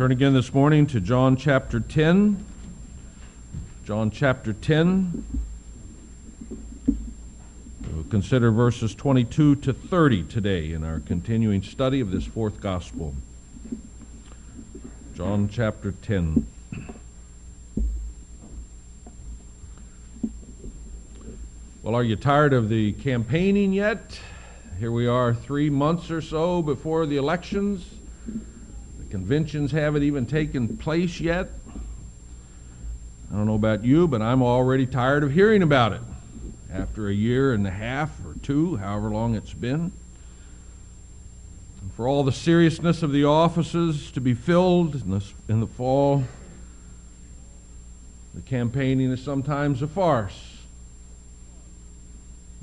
Turn again this morning to John chapter 10. John chapter 10. We'll consider verses 22 to 30 today in our continuing study of this fourth gospel. John chapter 10. Well, are you tired of the campaigning yet? Here we are, three months or so before the elections. Conventions haven't even taken place yet. I don't know about you, but I'm already tired of hearing about it after a year and a half or two, however long it's been. And for all the seriousness of the offices to be filled in the, in the fall, the campaigning is sometimes a farce.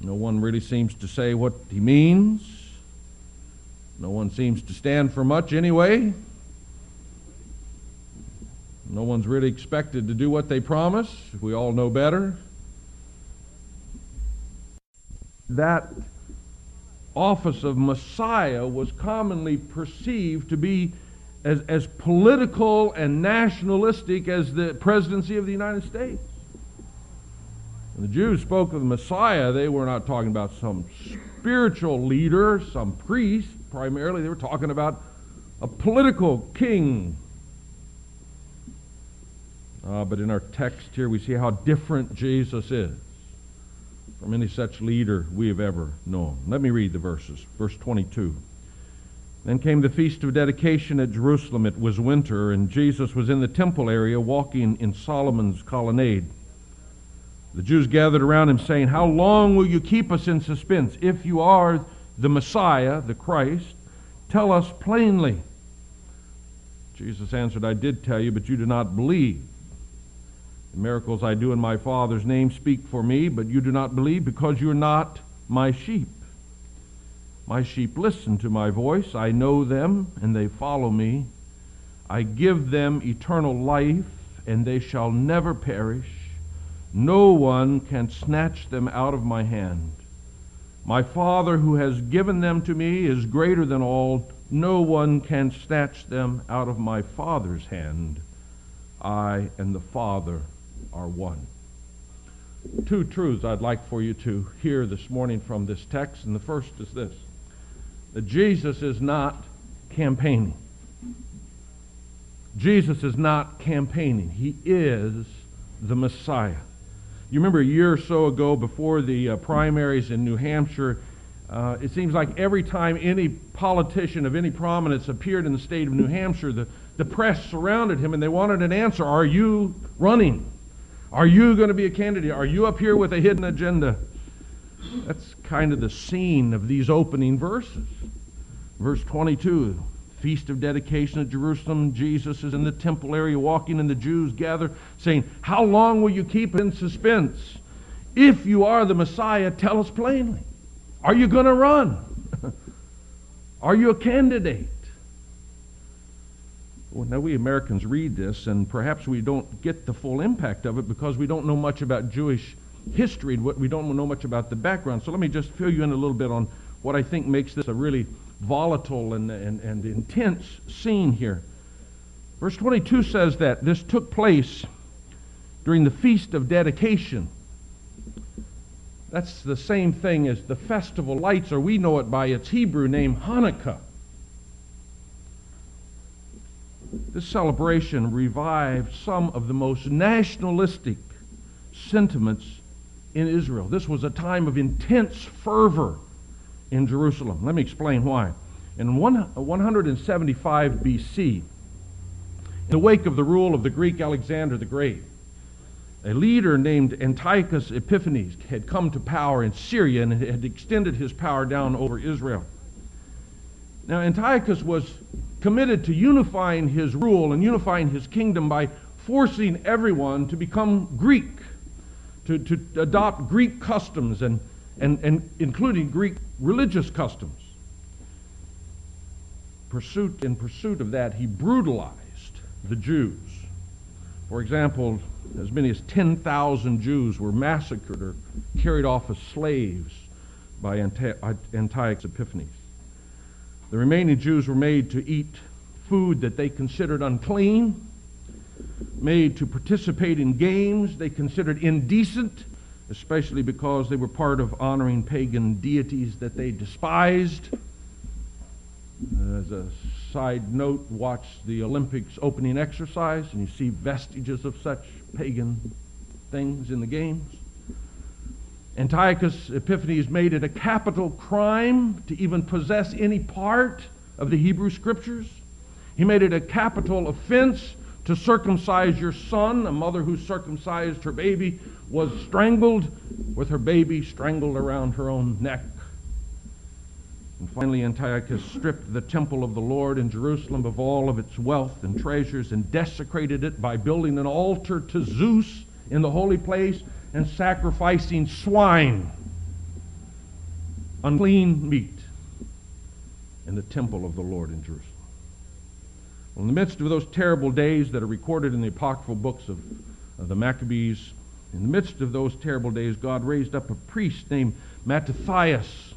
No one really seems to say what he means. No one seems to stand for much anyway. No one's really expected to do what they promise. We all know better. That office of Messiah was commonly perceived to be as, as political and nationalistic as the presidency of the United States. When the Jews spoke of the Messiah, they were not talking about some spiritual leader, some priest, primarily. They were talking about a political king. Uh, but in our text here, we see how different Jesus is from any such leader we have ever known. Let me read the verses. Verse 22. Then came the feast of dedication at Jerusalem. It was winter, and Jesus was in the temple area walking in Solomon's colonnade. The Jews gathered around him, saying, How long will you keep us in suspense? If you are the Messiah, the Christ, tell us plainly. Jesus answered, I did tell you, but you do not believe. The miracles I do in my Father's name speak for me, but you do not believe because you are not my sheep. My sheep listen to my voice. I know them, and they follow me. I give them eternal life, and they shall never perish no one can snatch them out of my hand. My Father who has given them to me is greater than all. No one can snatch them out of my Father's hand. I and the Father are one. Two truths I'd like for you to hear this morning from this text, and the first is this that Jesus is not campaigning. Jesus is not campaigning. He is the Messiah. You remember a year or so ago before the uh, primaries in New Hampshire, uh, it seems like every time any politician of any prominence appeared in the state of New Hampshire, the, the press surrounded him and they wanted an answer. Are you running? Are you going to be a candidate? Are you up here with a hidden agenda? That's kind of the scene of these opening verses. Verse 22 Feast of Dedication at Jerusalem. Jesus is in the temple area walking, and the Jews gather, saying, How long will you keep in suspense? If you are the Messiah, tell us plainly. Are you going to run? are you a candidate? Now we Americans read this, and perhaps we don't get the full impact of it because we don't know much about Jewish history. What We don't know much about the background. So let me just fill you in a little bit on what I think makes this a really volatile and, and, and intense scene here. Verse 22 says that this took place during the Feast of Dedication. That's the same thing as the Festival Lights, or we know it by its Hebrew name, Hanukkah. This celebration revived some of the most nationalistic sentiments in Israel. This was a time of intense fervor in Jerusalem. Let me explain why. In 175 uh, BC, in the wake of the rule of the Greek Alexander the Great, a leader named Antiochus Epiphanes had come to power in Syria and had extended his power down over Israel. Now, Antiochus was committed to unifying his rule and unifying his kingdom by forcing everyone to become Greek, to, to adopt Greek customs and and, and including Greek religious customs. Pursuit, in pursuit of that, he brutalized the Jews. For example, as many as 10,000 Jews were massacred or carried off as slaves by Antiochus Epiphanes. The remaining Jews were made to eat food that they considered unclean, made to participate in games they considered indecent, especially because they were part of honoring pagan deities that they despised. As a side note, watch the Olympics opening exercise and you see vestiges of such pagan things in the games. Antiochus Epiphanes made it a capital crime to even possess any part of the Hebrew Scriptures. He made it a capital offense to circumcise your son. A mother who circumcised her baby was strangled with her baby strangled around her own neck. And finally, Antiochus stripped the temple of the Lord in Jerusalem of all of its wealth and treasures and desecrated it by building an altar to Zeus in the holy place and sacrificing swine, unclean meat, in the temple of the Lord in Jerusalem. Well, in the midst of those terrible days that are recorded in the apocryphal books of, of the Maccabees, in the midst of those terrible days, God raised up a priest named Mattathias,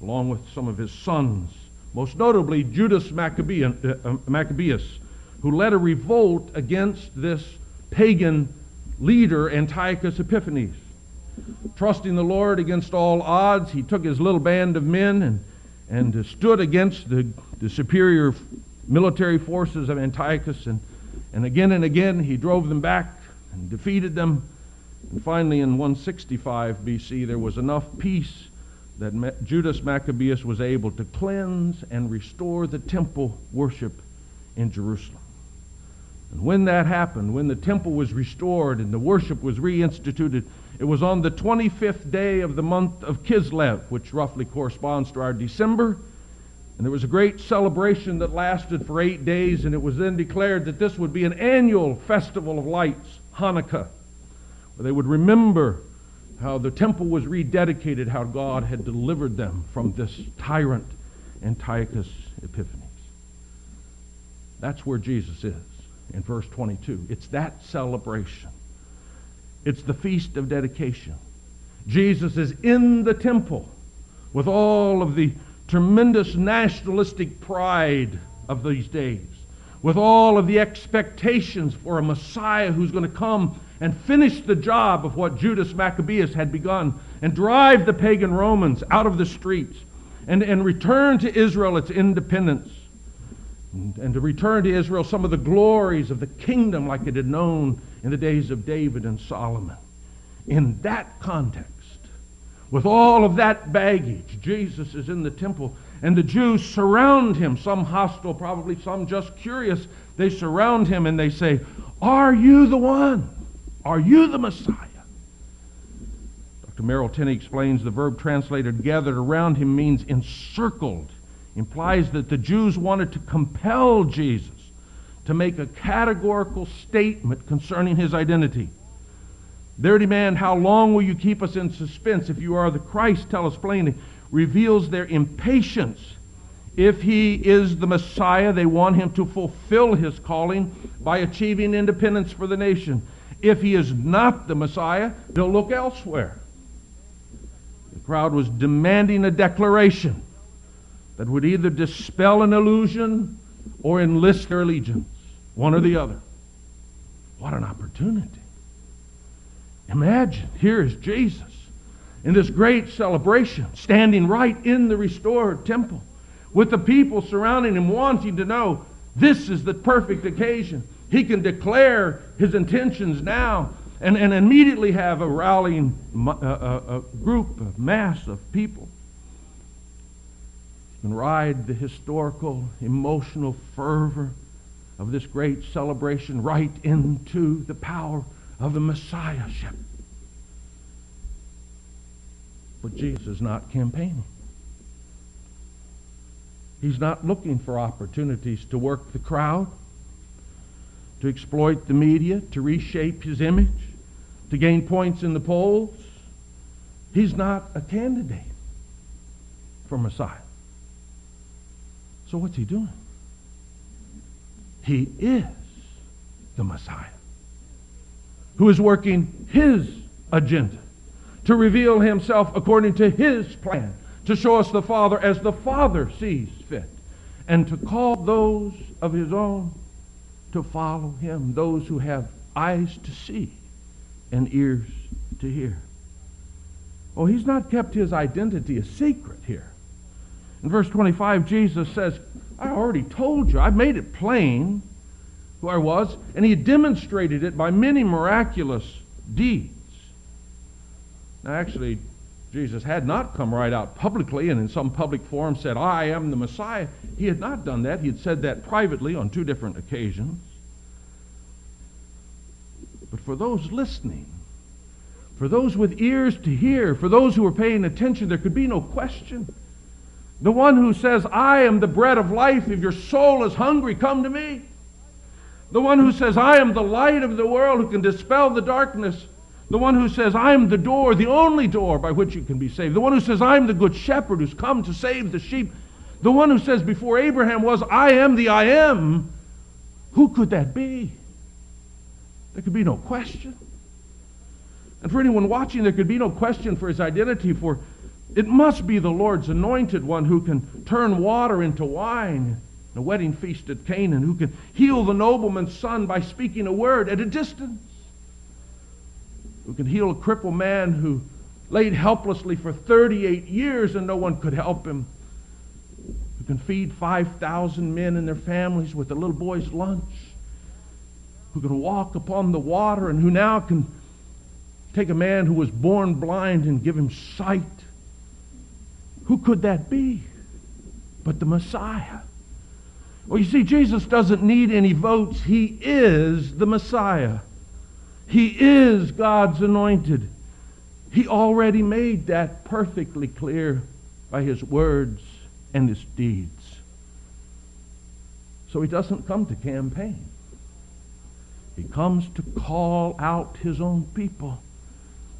along with some of his sons, most notably Judas Maccabean, uh, uh, Maccabeus, who led a revolt against this pagan leader, Antiochus Epiphanes. Trusting the Lord against all odds, he took his little band of men and, and stood against the, the superior military forces of Antiochus. And, and again and again, he drove them back and defeated them. And finally, in 165 BC, there was enough peace that Judas Maccabeus was able to cleanse and restore the temple worship in Jerusalem. And when that happened, when the temple was restored and the worship was reinstituted, it was on the 25th day of the month of Kislev, which roughly corresponds to our December. And there was a great celebration that lasted for eight days, and it was then declared that this would be an annual festival of lights, Hanukkah, where they would remember how the temple was rededicated, how God had delivered them from this tyrant, Antiochus Epiphanes. That's where Jesus is in verse 22. It's that celebration. It's the feast of dedication. Jesus is in the temple with all of the tremendous nationalistic pride of these days, with all of the expectations for a Messiah who's going to come and finish the job of what Judas Maccabeus had begun and drive the pagan Romans out of the streets and, and return to Israel its independence and, and to return to Israel some of the glories of the kingdom like it had known in the days of David and Solomon. In that context, with all of that baggage, Jesus is in the temple, and the Jews surround him, some hostile, probably some just curious. They surround him and they say, Are you the one? Are you the Messiah? Dr. Merrill Tenney explains the verb translated gathered around him means encircled implies that the Jews wanted to compel Jesus to make a categorical statement concerning his identity. Their demand, How long will you keep us in suspense? If you are the Christ, tell us plainly, reveals their impatience. If he is the Messiah, they want him to fulfill his calling by achieving independence for the nation. If he is not the Messiah, they'll look elsewhere. The crowd was demanding a declaration that would either dispel an illusion or enlist their allegiance, one or the other. What an opportunity. Imagine, here is Jesus in this great celebration, standing right in the restored temple, with the people surrounding him wanting to know this is the perfect occasion. He can declare his intentions now and, and immediately have a rallying uh, uh, a group, a mass of people and ride the historical, emotional fervor of this great celebration right into the power of the Messiahship. But Jesus is not campaigning. He's not looking for opportunities to work the crowd, to exploit the media, to reshape his image, to gain points in the polls. He's not a candidate for Messiah. So what's he doing? He is the Messiah who is working his agenda to reveal himself according to his plan, to show us the Father as the Father sees fit, and to call those of his own to follow him, those who have eyes to see and ears to hear. Oh, he's not kept his identity a secret here. In verse 25, Jesus says, I already told you, I've made it plain who I was, and he had demonstrated it by many miraculous deeds. Now, actually, Jesus had not come right out publicly and in some public forum said, I am the Messiah. He had not done that. He had said that privately on two different occasions. But for those listening, for those with ears to hear, for those who were paying attention, there could be no question. The one who says, I am the bread of life, if your soul is hungry, come to me. The one who says, I am the light of the world, who can dispel the darkness. The one who says, I am the door, the only door by which you can be saved. The one who says, I am the good shepherd who's come to save the sheep. The one who says, before Abraham was, I am the I am. Who could that be? There could be no question. And for anyone watching, there could be no question for his identity, for it must be the Lord's anointed one who can turn water into wine. In a wedding feast at Cana, who can heal the nobleman's son by speaking a word at a distance, who can heal a crippled man who laid helplessly for 38 years and no one could help him, who can feed 5,000 men and their families with a little boy's lunch. Who can walk upon the water and who now can take a man who was born blind and give him sight. Who could that be but the Messiah? Well, you see, Jesus doesn't need any votes. He is the Messiah. He is God's anointed. He already made that perfectly clear by his words and his deeds. So he doesn't come to campaign. He comes to call out his own people,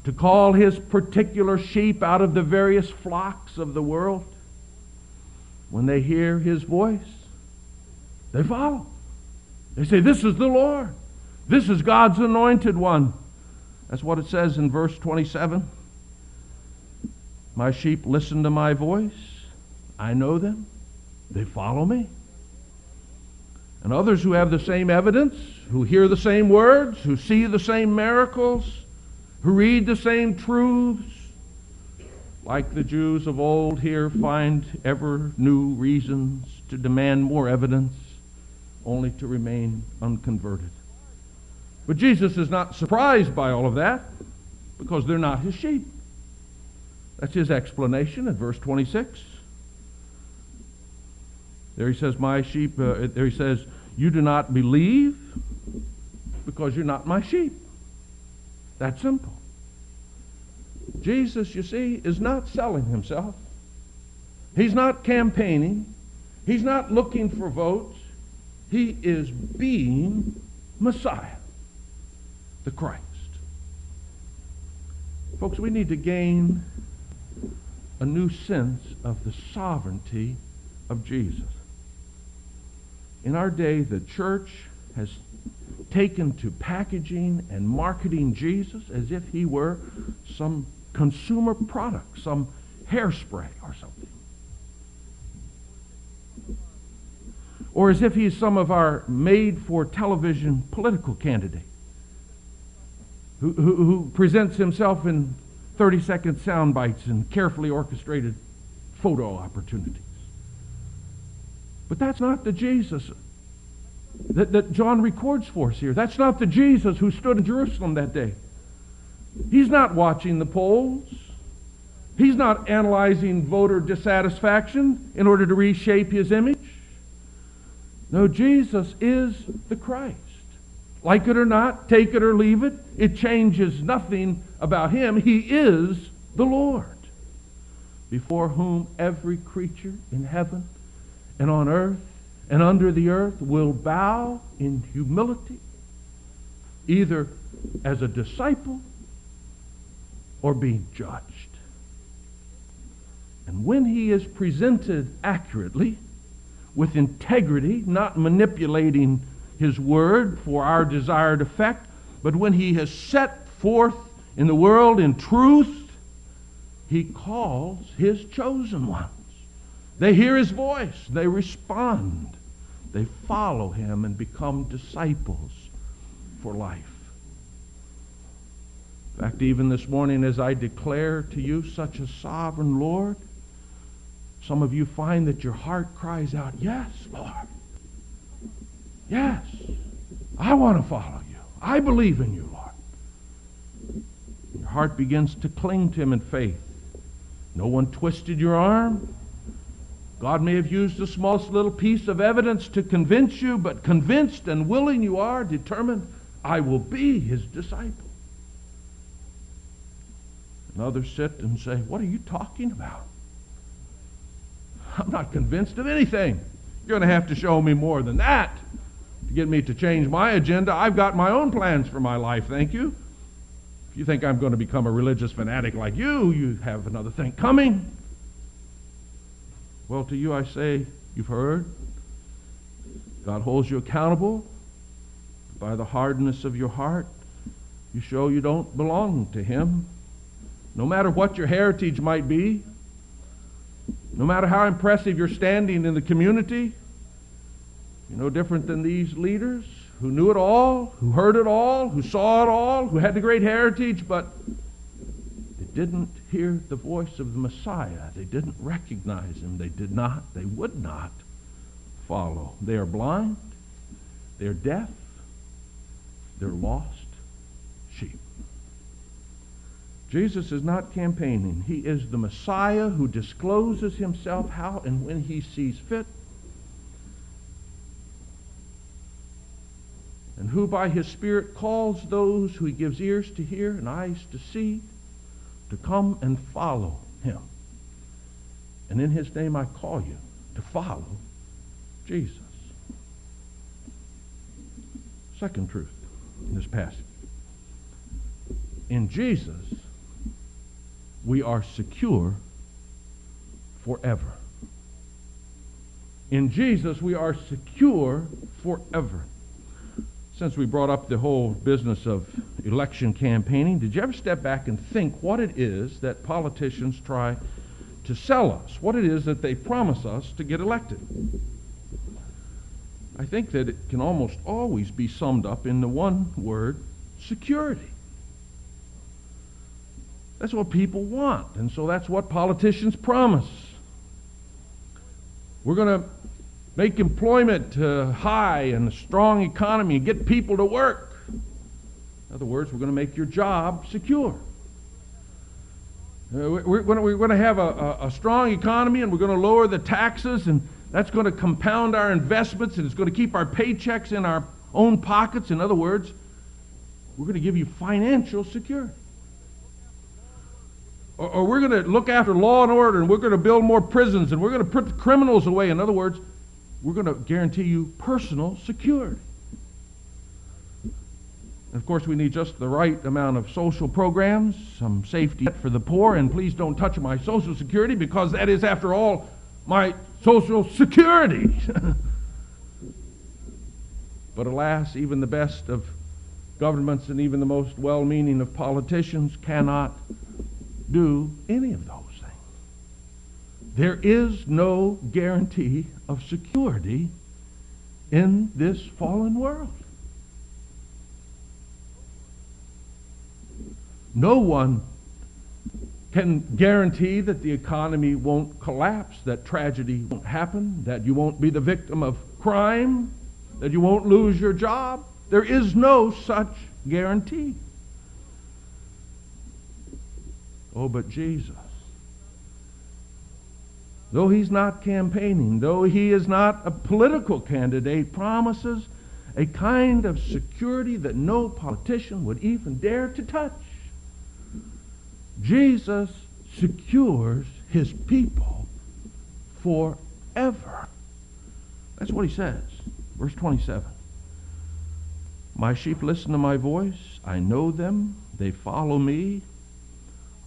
to call his particular sheep out of the various flocks of the world. When they hear his voice, they follow. They say, This is the Lord. This is God's anointed one. That's what it says in verse 27. My sheep listen to my voice. I know them. They follow me. And others who have the same evidence who hear the same words, who see the same miracles, who read the same truths, like the Jews of old here, find ever new reasons to demand more evidence, only to remain unconverted. But Jesus is not surprised by all of that because they're not his sheep. That's his explanation in verse 26. There he says, My sheep, uh, there he says, You do not believe because you're not my sheep. That simple. Jesus, you see, is not selling himself. He's not campaigning. He's not looking for votes. He is being Messiah, the Christ. Folks, we need to gain a new sense of the sovereignty of Jesus. In our day, the church has taken to packaging and marketing Jesus as if he were some consumer product, some hairspray or something. Or as if he's some of our made for television political candidate who, who, who presents himself in 30 second sound bites and carefully orchestrated photo opportunities. But that's not the Jesus that, that John records for us here. That's not the Jesus who stood in Jerusalem that day. He's not watching the polls. He's not analyzing voter dissatisfaction in order to reshape his image. No, Jesus is the Christ. Like it or not, take it or leave it, it changes nothing about him. He is the Lord, before whom every creature in heaven and on earth and under the earth will bow in humility, either as a disciple or being judged. And when he is presented accurately, with integrity, not manipulating his word for our desired effect, but when he has set forth in the world in truth, he calls his chosen ones They hear his voice. They respond. They follow him and become disciples for life. In fact, even this morning, as I declare to you such a sovereign Lord, some of you find that your heart cries out, Yes, Lord. Yes, I want to follow you. I believe in you, Lord. Your heart begins to cling to him in faith. No one twisted your arm. God may have used the smallest little piece of evidence to convince you, but convinced and willing you are, determined, I will be his disciple. And others sit and say, What are you talking about? I'm not convinced of anything. You're going to have to show me more than that to get me to change my agenda. I've got my own plans for my life, thank you. If you think I'm going to become a religious fanatic like you, you have another thing coming. Well, to you I say, you've heard. God holds you accountable. By the hardness of your heart, you show you don't belong to Him. No matter what your heritage might be, no matter how impressive your standing in the community, you're no different than these leaders who knew it all, who heard it all, who saw it all, who had the great heritage, but didn't hear the voice of the Messiah. They didn't recognize him. They did not, they would not follow. They are blind. They're deaf. They're lost sheep. Jesus is not campaigning. He is the Messiah who discloses himself how and when he sees fit. And who by his Spirit calls those who he gives ears to hear and eyes to see to come and follow him. And in his name I call you to follow Jesus. Second truth in this passage. In Jesus, we are secure forever. In Jesus, we are secure forever since we brought up the whole business of election campaigning, did you ever step back and think what it is that politicians try to sell us? What it is that they promise us to get elected? I think that it can almost always be summed up in the one word security. That's what people want, and so that's what politicians promise. We're going to make employment uh, high and a strong economy and get people to work. In other words, we're going to make your job secure. Uh, we're, going to have a, a, a strong economy and we're going to lower the taxes and that's going to compound our investments and it's going to keep our paychecks in our own pockets. In other words, we're going to give you financial security. Or, or we're going to look after law and order and we're going to build more prisons and we're going to put criminals away. In other words, we're going to guarantee you personal security. Of course, we need just the right amount of social programs, some safety for the poor, and please don't touch my social security because that is, after all, my social security. but alas, even the best of governments and even the most well meaning of politicians cannot do any of those. There is no guarantee of security in this fallen world. No one can guarantee that the economy won't collapse, that tragedy won't happen, that you won't be the victim of crime, that you won't lose your job. There is no such guarantee. Oh, but Jesus though he's not campaigning, though he is not a political candidate, promises a kind of security that no politician would even dare to touch. Jesus secures his people forever. That's what he says. Verse 27. My sheep listen to my voice. I know them. They follow me.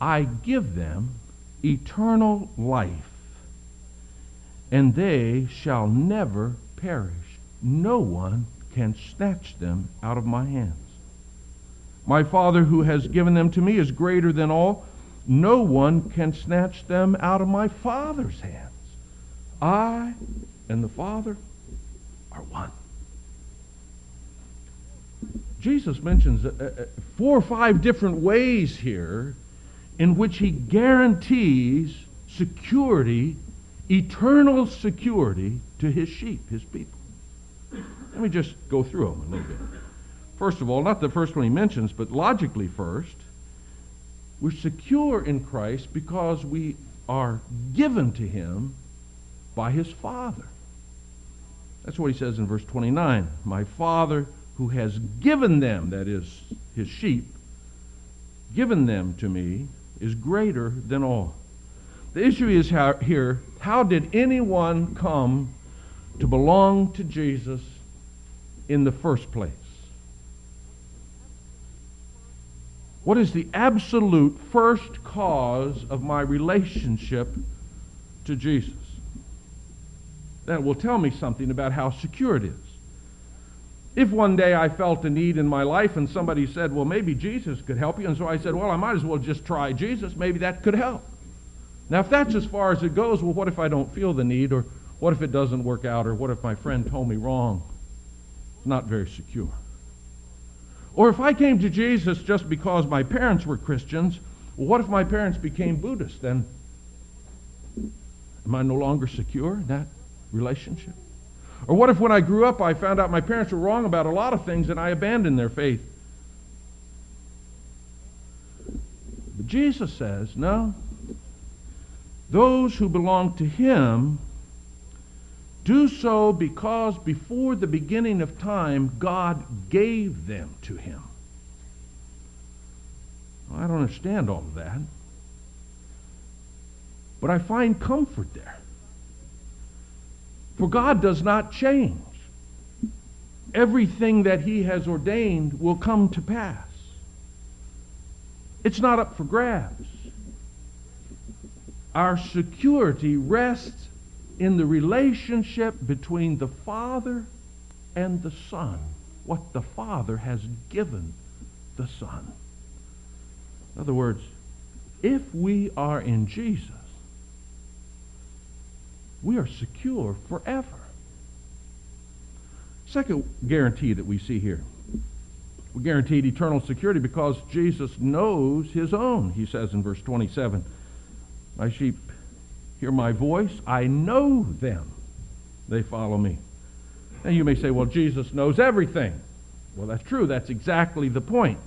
I give them eternal life and they shall never perish. No one can snatch them out of my hands. My Father who has given them to me is greater than all. No one can snatch them out of my Father's hands. I and the Father are one. Jesus mentions uh, uh, four or five different ways here in which he guarantees security, eternal security to his sheep, his people. Let me just go through them a little bit. First of all, not the first one he mentions, but logically first, we're secure in Christ because we are given to him by his Father. That's what he says in verse 29. My Father who has given them, that is, his sheep, given them to me, is greater than all. The issue is how, here how did anyone come to belong to Jesus in the first place? What is the absolute first cause of my relationship to Jesus? That will tell me something about how secure it is. If one day I felt a need in my life and somebody said, well, maybe Jesus could help you, and so I said, well, I might as well just try Jesus, maybe that could help. Now, if that's as far as it goes, well, what if I don't feel the need, or what if it doesn't work out, or what if my friend told me wrong? Not very secure. Or if I came to Jesus just because my parents were Christians, well, what if my parents became Buddhists? Then am I no longer secure in that relationship? Or what if when I grew up I found out my parents were wrong about a lot of things and I abandoned their faith? But Jesus says, no. Those who belong to him do so because before the beginning of time God gave them to him. Well, I don't understand all of that. But I find comfort there. For God does not change. Everything that he has ordained will come to pass. It's not up for grabs. Our security rests in the relationship between the Father and the Son, what the Father has given the Son. In other words, if we are in Jesus, we are secure forever. Second guarantee that we see here. We're guaranteed eternal security because Jesus knows his own, he says in verse 27. My sheep hear my voice. I know them. They follow me. And you may say, well, Jesus knows everything. Well, that's true. That's exactly the point.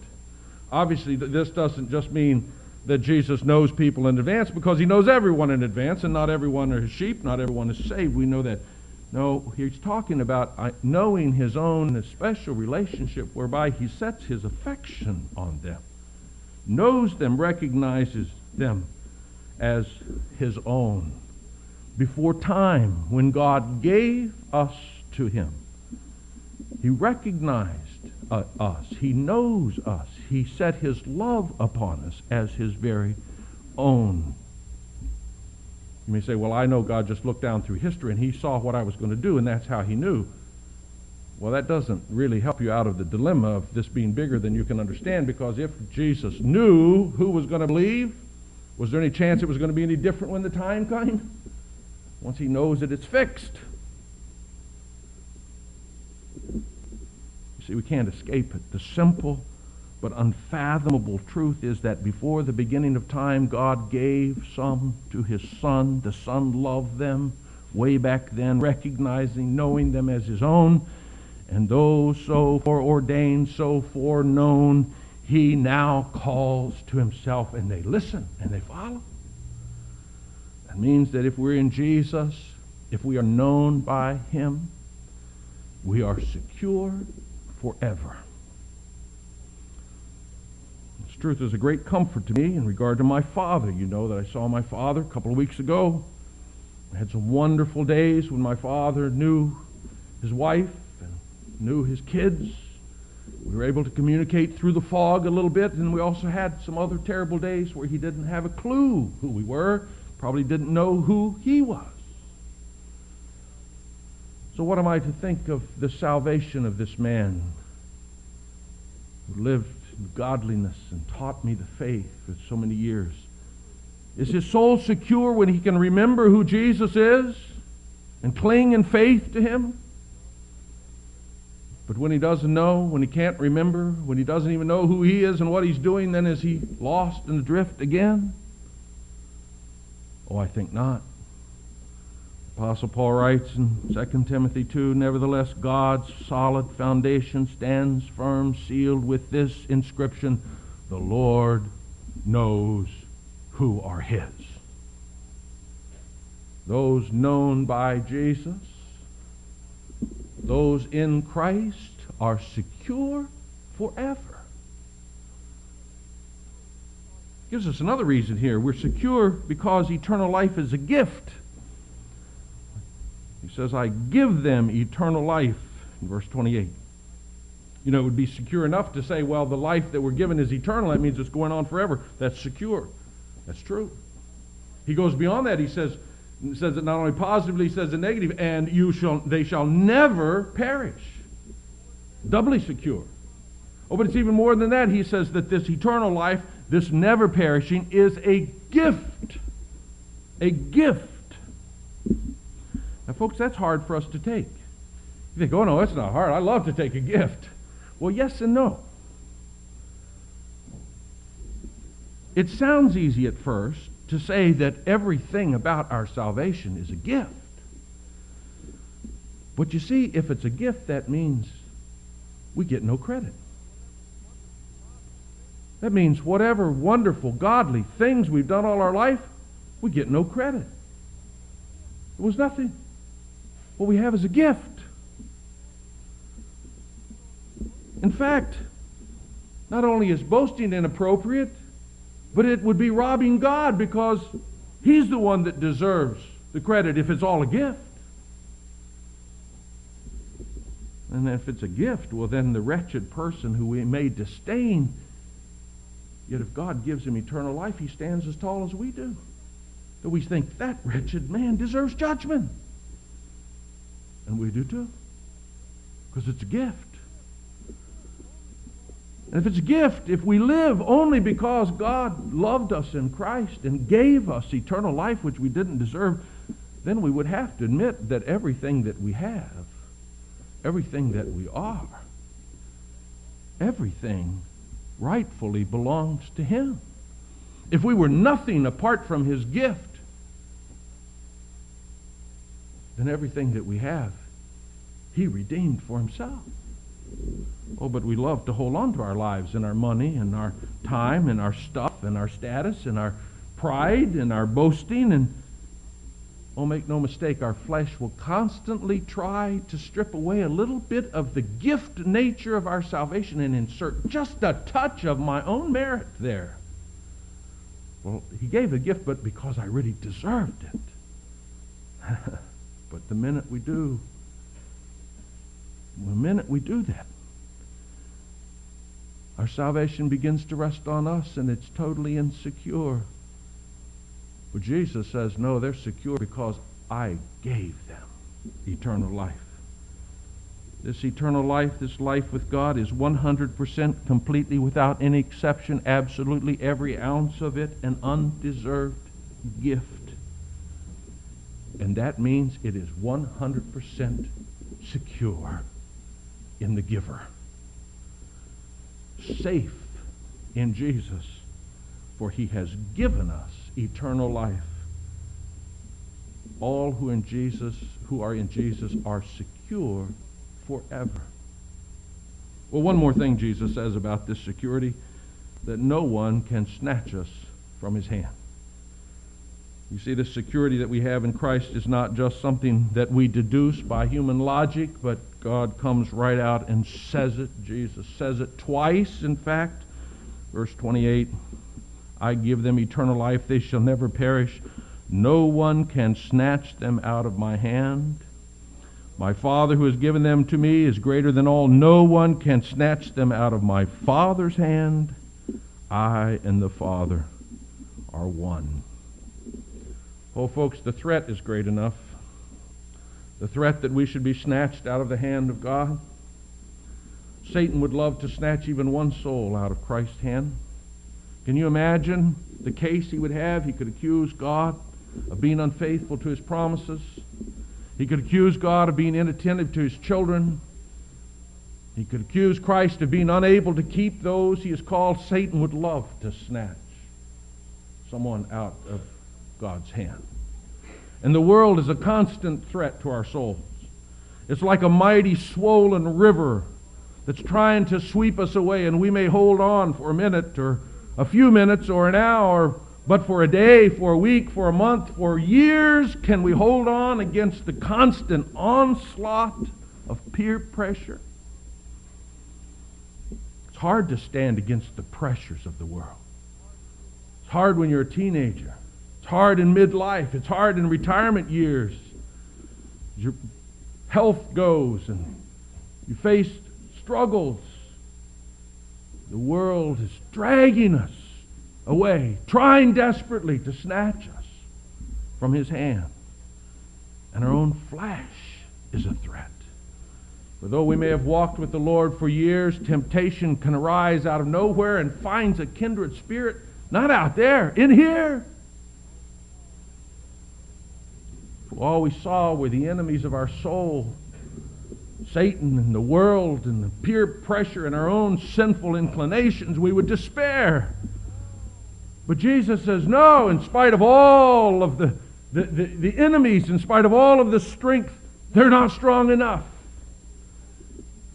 Obviously, this doesn't just mean that Jesus knows people in advance because he knows everyone in advance, and not everyone are his sheep, not everyone is saved. We know that. No, he's talking about uh, knowing his own special relationship whereby he sets his affection on them, knows them, recognizes them as his own. Before time, when God gave us to him, he recognized uh, us. He knows us. He set his love upon us as his very own. You may say, well, I know God just looked down through history and he saw what I was going to do, and that's how he knew. Well, that doesn't really help you out of the dilemma of this being bigger than you can understand because if Jesus knew who was going to believe, was there any chance it was going to be any different when the time came? Once he knows that it's fixed. You see, we can't escape it. The simple but unfathomable truth is that before the beginning of time, God gave some to his Son. The Son loved them way back then, recognizing, knowing them as his own. And those so foreordained, so foreknown, he now calls to himself, and they listen and they follow. That means that if we're in Jesus, if we are known by him, we are secure forever. This truth is a great comfort to me in regard to my father. You know that I saw my father a couple of weeks ago. I had some wonderful days when my father knew his wife and knew his kids. We were able to communicate through the fog a little bit, and we also had some other terrible days where he didn't have a clue who we were, probably didn't know who he was. So, what am I to think of the salvation of this man who lived in godliness and taught me the faith for so many years? Is his soul secure when he can remember who Jesus is? and cling in faith to Him. But when he doesn't know, when he can't remember, when he doesn't even know who he is and what he's doing, then is he lost in the drift again? Oh, I think not. Apostle Paul writes in 2 Timothy 2 Nevertheless, God's solid foundation stands firm, sealed with this inscription The Lord knows who are his. Those known by Jesus, those in Christ, are secure forever. Gives us another reason here. We're secure because eternal life is a gift. He says, I give them eternal life, in verse 28. You know, it would be secure enough to say, well, the life that we're given is eternal. That means it's going on forever. That's secure. That's true. He goes beyond that. He says, says it not only positively, says it negative, and you shall, they shall never perish. Doubly secure. Oh, but it's even more than that. He says that this eternal life, this never perishing, is a gift. A gift. Now, folks, that's hard for us to take. You think, oh, no, that's not hard. I love to take a gift. Well, yes and no. It sounds easy at first to say that everything about our salvation is a gift. But you see, if it's a gift, that means we get no credit. That means whatever wonderful, godly things we've done all our life, we get no credit. It was nothing. What we have is a gift. In fact, not only is boasting inappropriate, but it would be robbing God because He's the one that deserves the credit if it's all a gift. And if it's a gift, well, then the wretched person who we may disdain, yet if God gives him eternal life, he stands as tall as we do. So we think that wretched man deserves judgment. And we do too. Because it's a gift. And if it's a gift, if we live only because God loved us in Christ and gave us eternal life which we didn't deserve, then we would have to admit that everything that we have, everything that we are, everything rightfully belongs to Him. If we were nothing apart from His gift, then everything that we have, He redeemed for Himself. Oh, but we love to hold on to our lives and our money and our time and our stuff and our status and our pride and our boasting. And, oh, make no mistake, our flesh will constantly try to strip away a little bit of the gift nature of our salvation and insert just a touch of my own merit there. Well, he gave a gift, but because I really deserved it. but the minute we do, the minute we do that, our salvation begins to rest on us and it's totally insecure. But Jesus says, no, they're secure because I gave them eternal life. This eternal life, this life with God, is 100% completely without any exception, absolutely every ounce of it, an undeserved gift. And that means it is 100% secure in the giver. Safe in Jesus, for he has given us eternal life. All who in Jesus, who are in Jesus, are secure forever. Well, one more thing Jesus says about this security that no one can snatch us from his hand. You see, the security that we have in Christ is not just something that we deduce by human logic, but God comes right out and says it. Jesus says it twice, in fact. Verse 28 I give them eternal life, they shall never perish. No one can snatch them out of my hand. My Father who has given them to me is greater than all. No one can snatch them out of my Father's hand. I and the Father are one. Oh, folks, the threat is great enough. The threat that we should be snatched out of the hand of God. Satan would love to snatch even one soul out of Christ's hand. Can you imagine the case he would have? He could accuse God of being unfaithful to his promises. He could accuse God of being inattentive to his children. He could accuse Christ of being unable to keep those he has called. Satan would love to snatch someone out of God's hand. And the world is a constant threat to our souls. It's like a mighty swollen river that's trying to sweep us away, and we may hold on for a minute or a few minutes or an hour, but for a day, for a week, for a month, for years, can we hold on against the constant onslaught of peer pressure? It's hard to stand against the pressures of the world. It's hard when you're a teenager. It's hard in midlife. It's hard in retirement years. Your health goes and you face struggles. The world is dragging us away, trying desperately to snatch us from his hand. And our own flesh is a threat. For though we may have walked with the Lord for years, temptation can arise out of nowhere and finds a kindred spirit, not out there, in here. All we saw were the enemies of our soul Satan and the world and the peer pressure and our own sinful inclinations, we would despair. But Jesus says, no, in spite of all of the, the, the, the, enemies, in spite of all of the strength, they're not strong enough.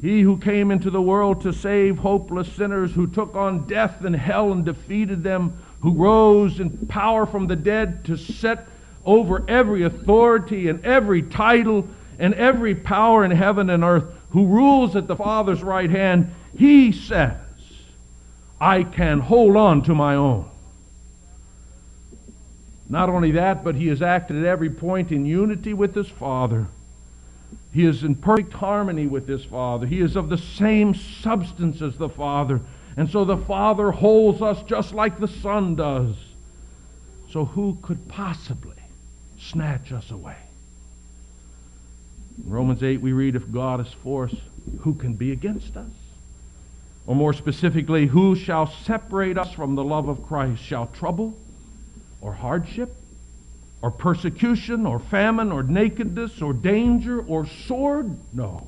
He who came into the world to save hopeless sinners, who took on death and hell and defeated them, who rose in power from the dead to set over every authority and every title and every power in heaven and earth, who rules at the Father's right hand, he says, I can hold on to my own. Not only that, but he has acted at every point in unity with his Father. He is in perfect harmony with his Father. He is of the same substance as the Father. And so the Father holds us just like the Son does. So who could possibly snatch us away? In Romans 8, we read, If God is for us, who can be against us? Or more specifically, who shall separate us from the love of Christ? Shall trouble, or hardship, or persecution, or famine, or nakedness, or danger, or sword? No.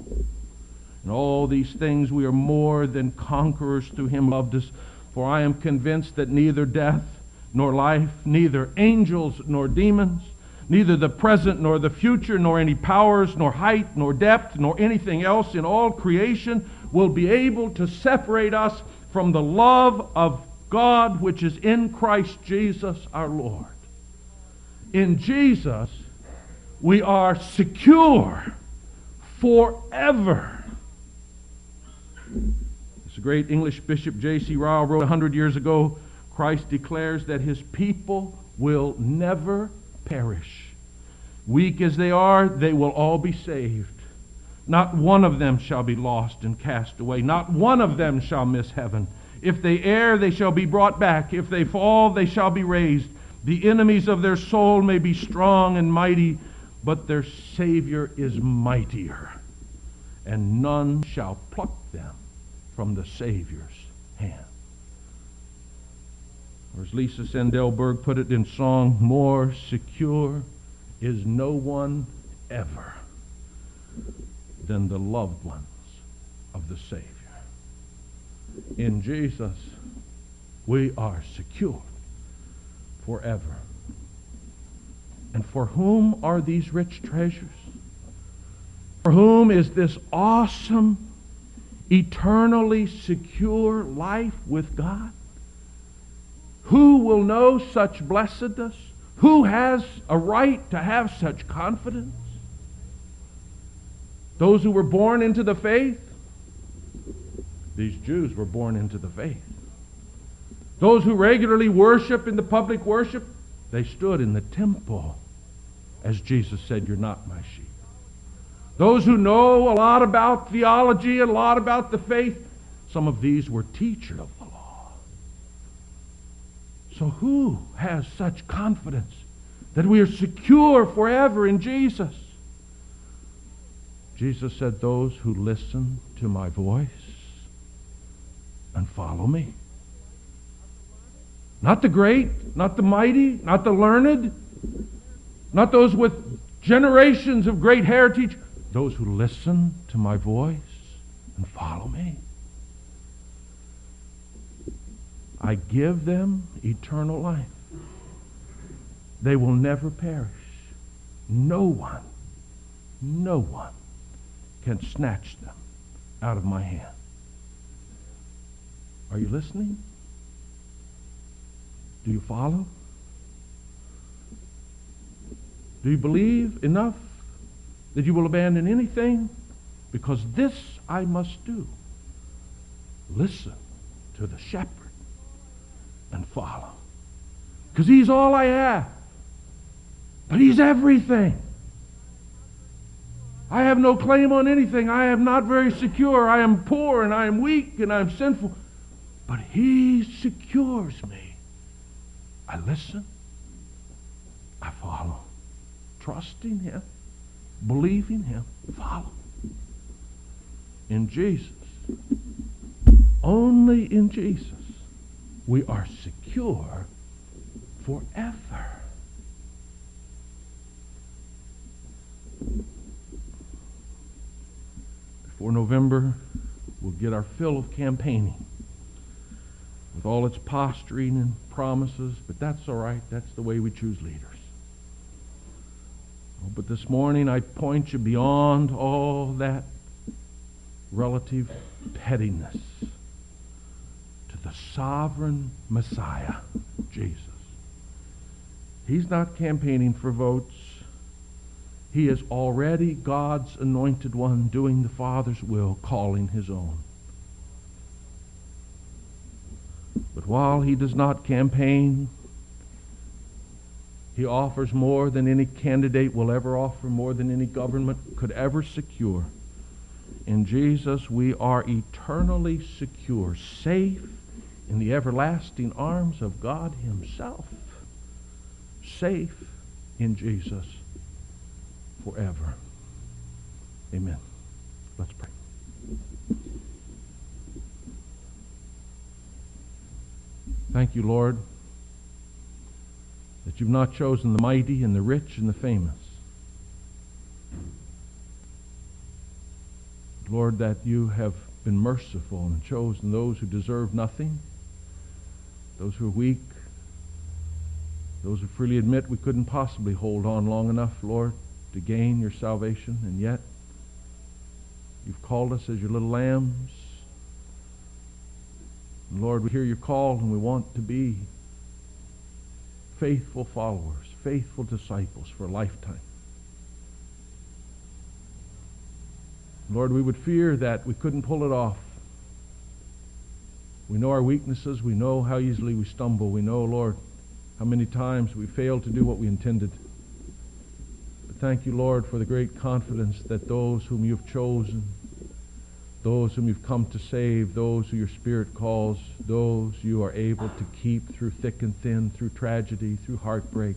In all these things we are more than conquerors through him who loved us. For I am convinced that neither death, nor life, neither angels nor demons, neither the present nor the future, nor any powers, nor height, nor depth, nor anything else in all creation will be able to separate us from the love of God which is in Christ Jesus our Lord. In Jesus, we are secure forever. This great English Bishop J.C. Ryle wrote a hundred years ago Christ declares that his people will never perish. Weak as they are, they will all be saved. Not one of them shall be lost and cast away. Not one of them shall miss heaven. If they err, they shall be brought back. If they fall, they shall be raised. The enemies of their soul may be strong and mighty, but their Savior is mightier, and none shall pluck them from the Savior's hand. Or as Lina Sandell Berg put it in song, more secure is no one ever than the loved ones of the Savior. In Jesus, we are secure forever. And for whom are these rich treasures? For whom is this awesome, eternally secure life with God? Who will know such blessedness? Who has a right to have such confidence? Those who were born into the faith? These Jews were born into the faith. Those who regularly worship in the public worship? They stood in the temple as Jesus said, You're not my sheep. Those who know a lot about theology, a lot about the faith, some of these were teachers of so who has such confidence that we are secure forever in Jesus? Jesus said, Those who listen to my voice and follow me. Not the great, not the mighty, not the learned, not those with generations of great heritage, those who listen to my voice and follow me. I give them eternal life. They will never perish. No one, no one can snatch them out of my hand. Are you listening? Do you follow? Do you believe enough that you will abandon anything? Because this I must do. Listen to the shepherd and follow. Because he's all I have. But he's everything. I have no claim on anything. I am not very secure. I am poor and I am weak and I am sinful. But he secures me. I listen. I follow. Trusting him. Believing him. Follow. In Jesus. Only in Jesus. We are secure forever. Before November, we'll get our fill of campaigning with all its posturing and promises, but that's all right. That's the way we choose leaders. Oh, but this morning, I point you beyond all that relative pettiness sovereign Messiah, Jesus. He's not campaigning for votes. He is already God's anointed one, doing the Father's will, calling his own. But while he does not campaign, he offers more than any candidate will ever offer, more than any government could ever secure. In Jesus, we are eternally secure, safe in the everlasting arms of God Himself. Safe in Jesus forever. Amen. Let's pray. Thank you, Lord, that you've not chosen the mighty and the rich and the famous. Lord, that you have been merciful and chosen those who deserve nothing, those who are weak, those who freely admit we couldn't possibly hold on long enough, Lord, to gain your salvation, and yet you've called us as your little lambs. And Lord, we hear your call and we want to be faithful followers, faithful disciples for a lifetime. Lord, we would fear that we couldn't pull it off. We know our weaknesses. We know how easily we stumble. We know, Lord, how many times we fail to do what we intended. But Thank you, Lord, for the great confidence that those whom you've chosen, those whom you've come to save, those who your Spirit calls, those you are able to keep through thick and thin, through tragedy, through heartbreak,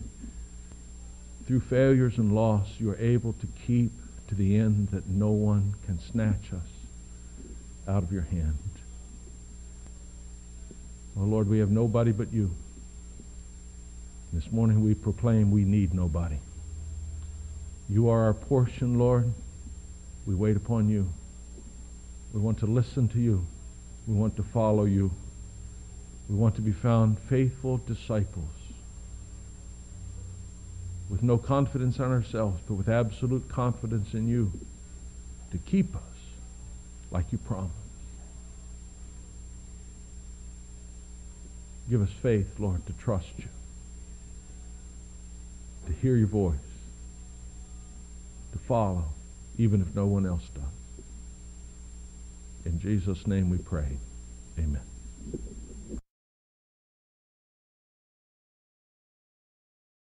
through failures and loss, you are able to keep to the end that no one can snatch us out of your hand. Oh, Lord, we have nobody but you. This morning we proclaim we need nobody. You are our portion, Lord. We wait upon you. We want to listen to you. We want to follow you. We want to be found faithful disciples with no confidence in ourselves, but with absolute confidence in you to keep us like you promised. Give us faith, Lord, to trust you, to hear your voice to follow, even if no one else does. In Jesus' name we pray. Amen.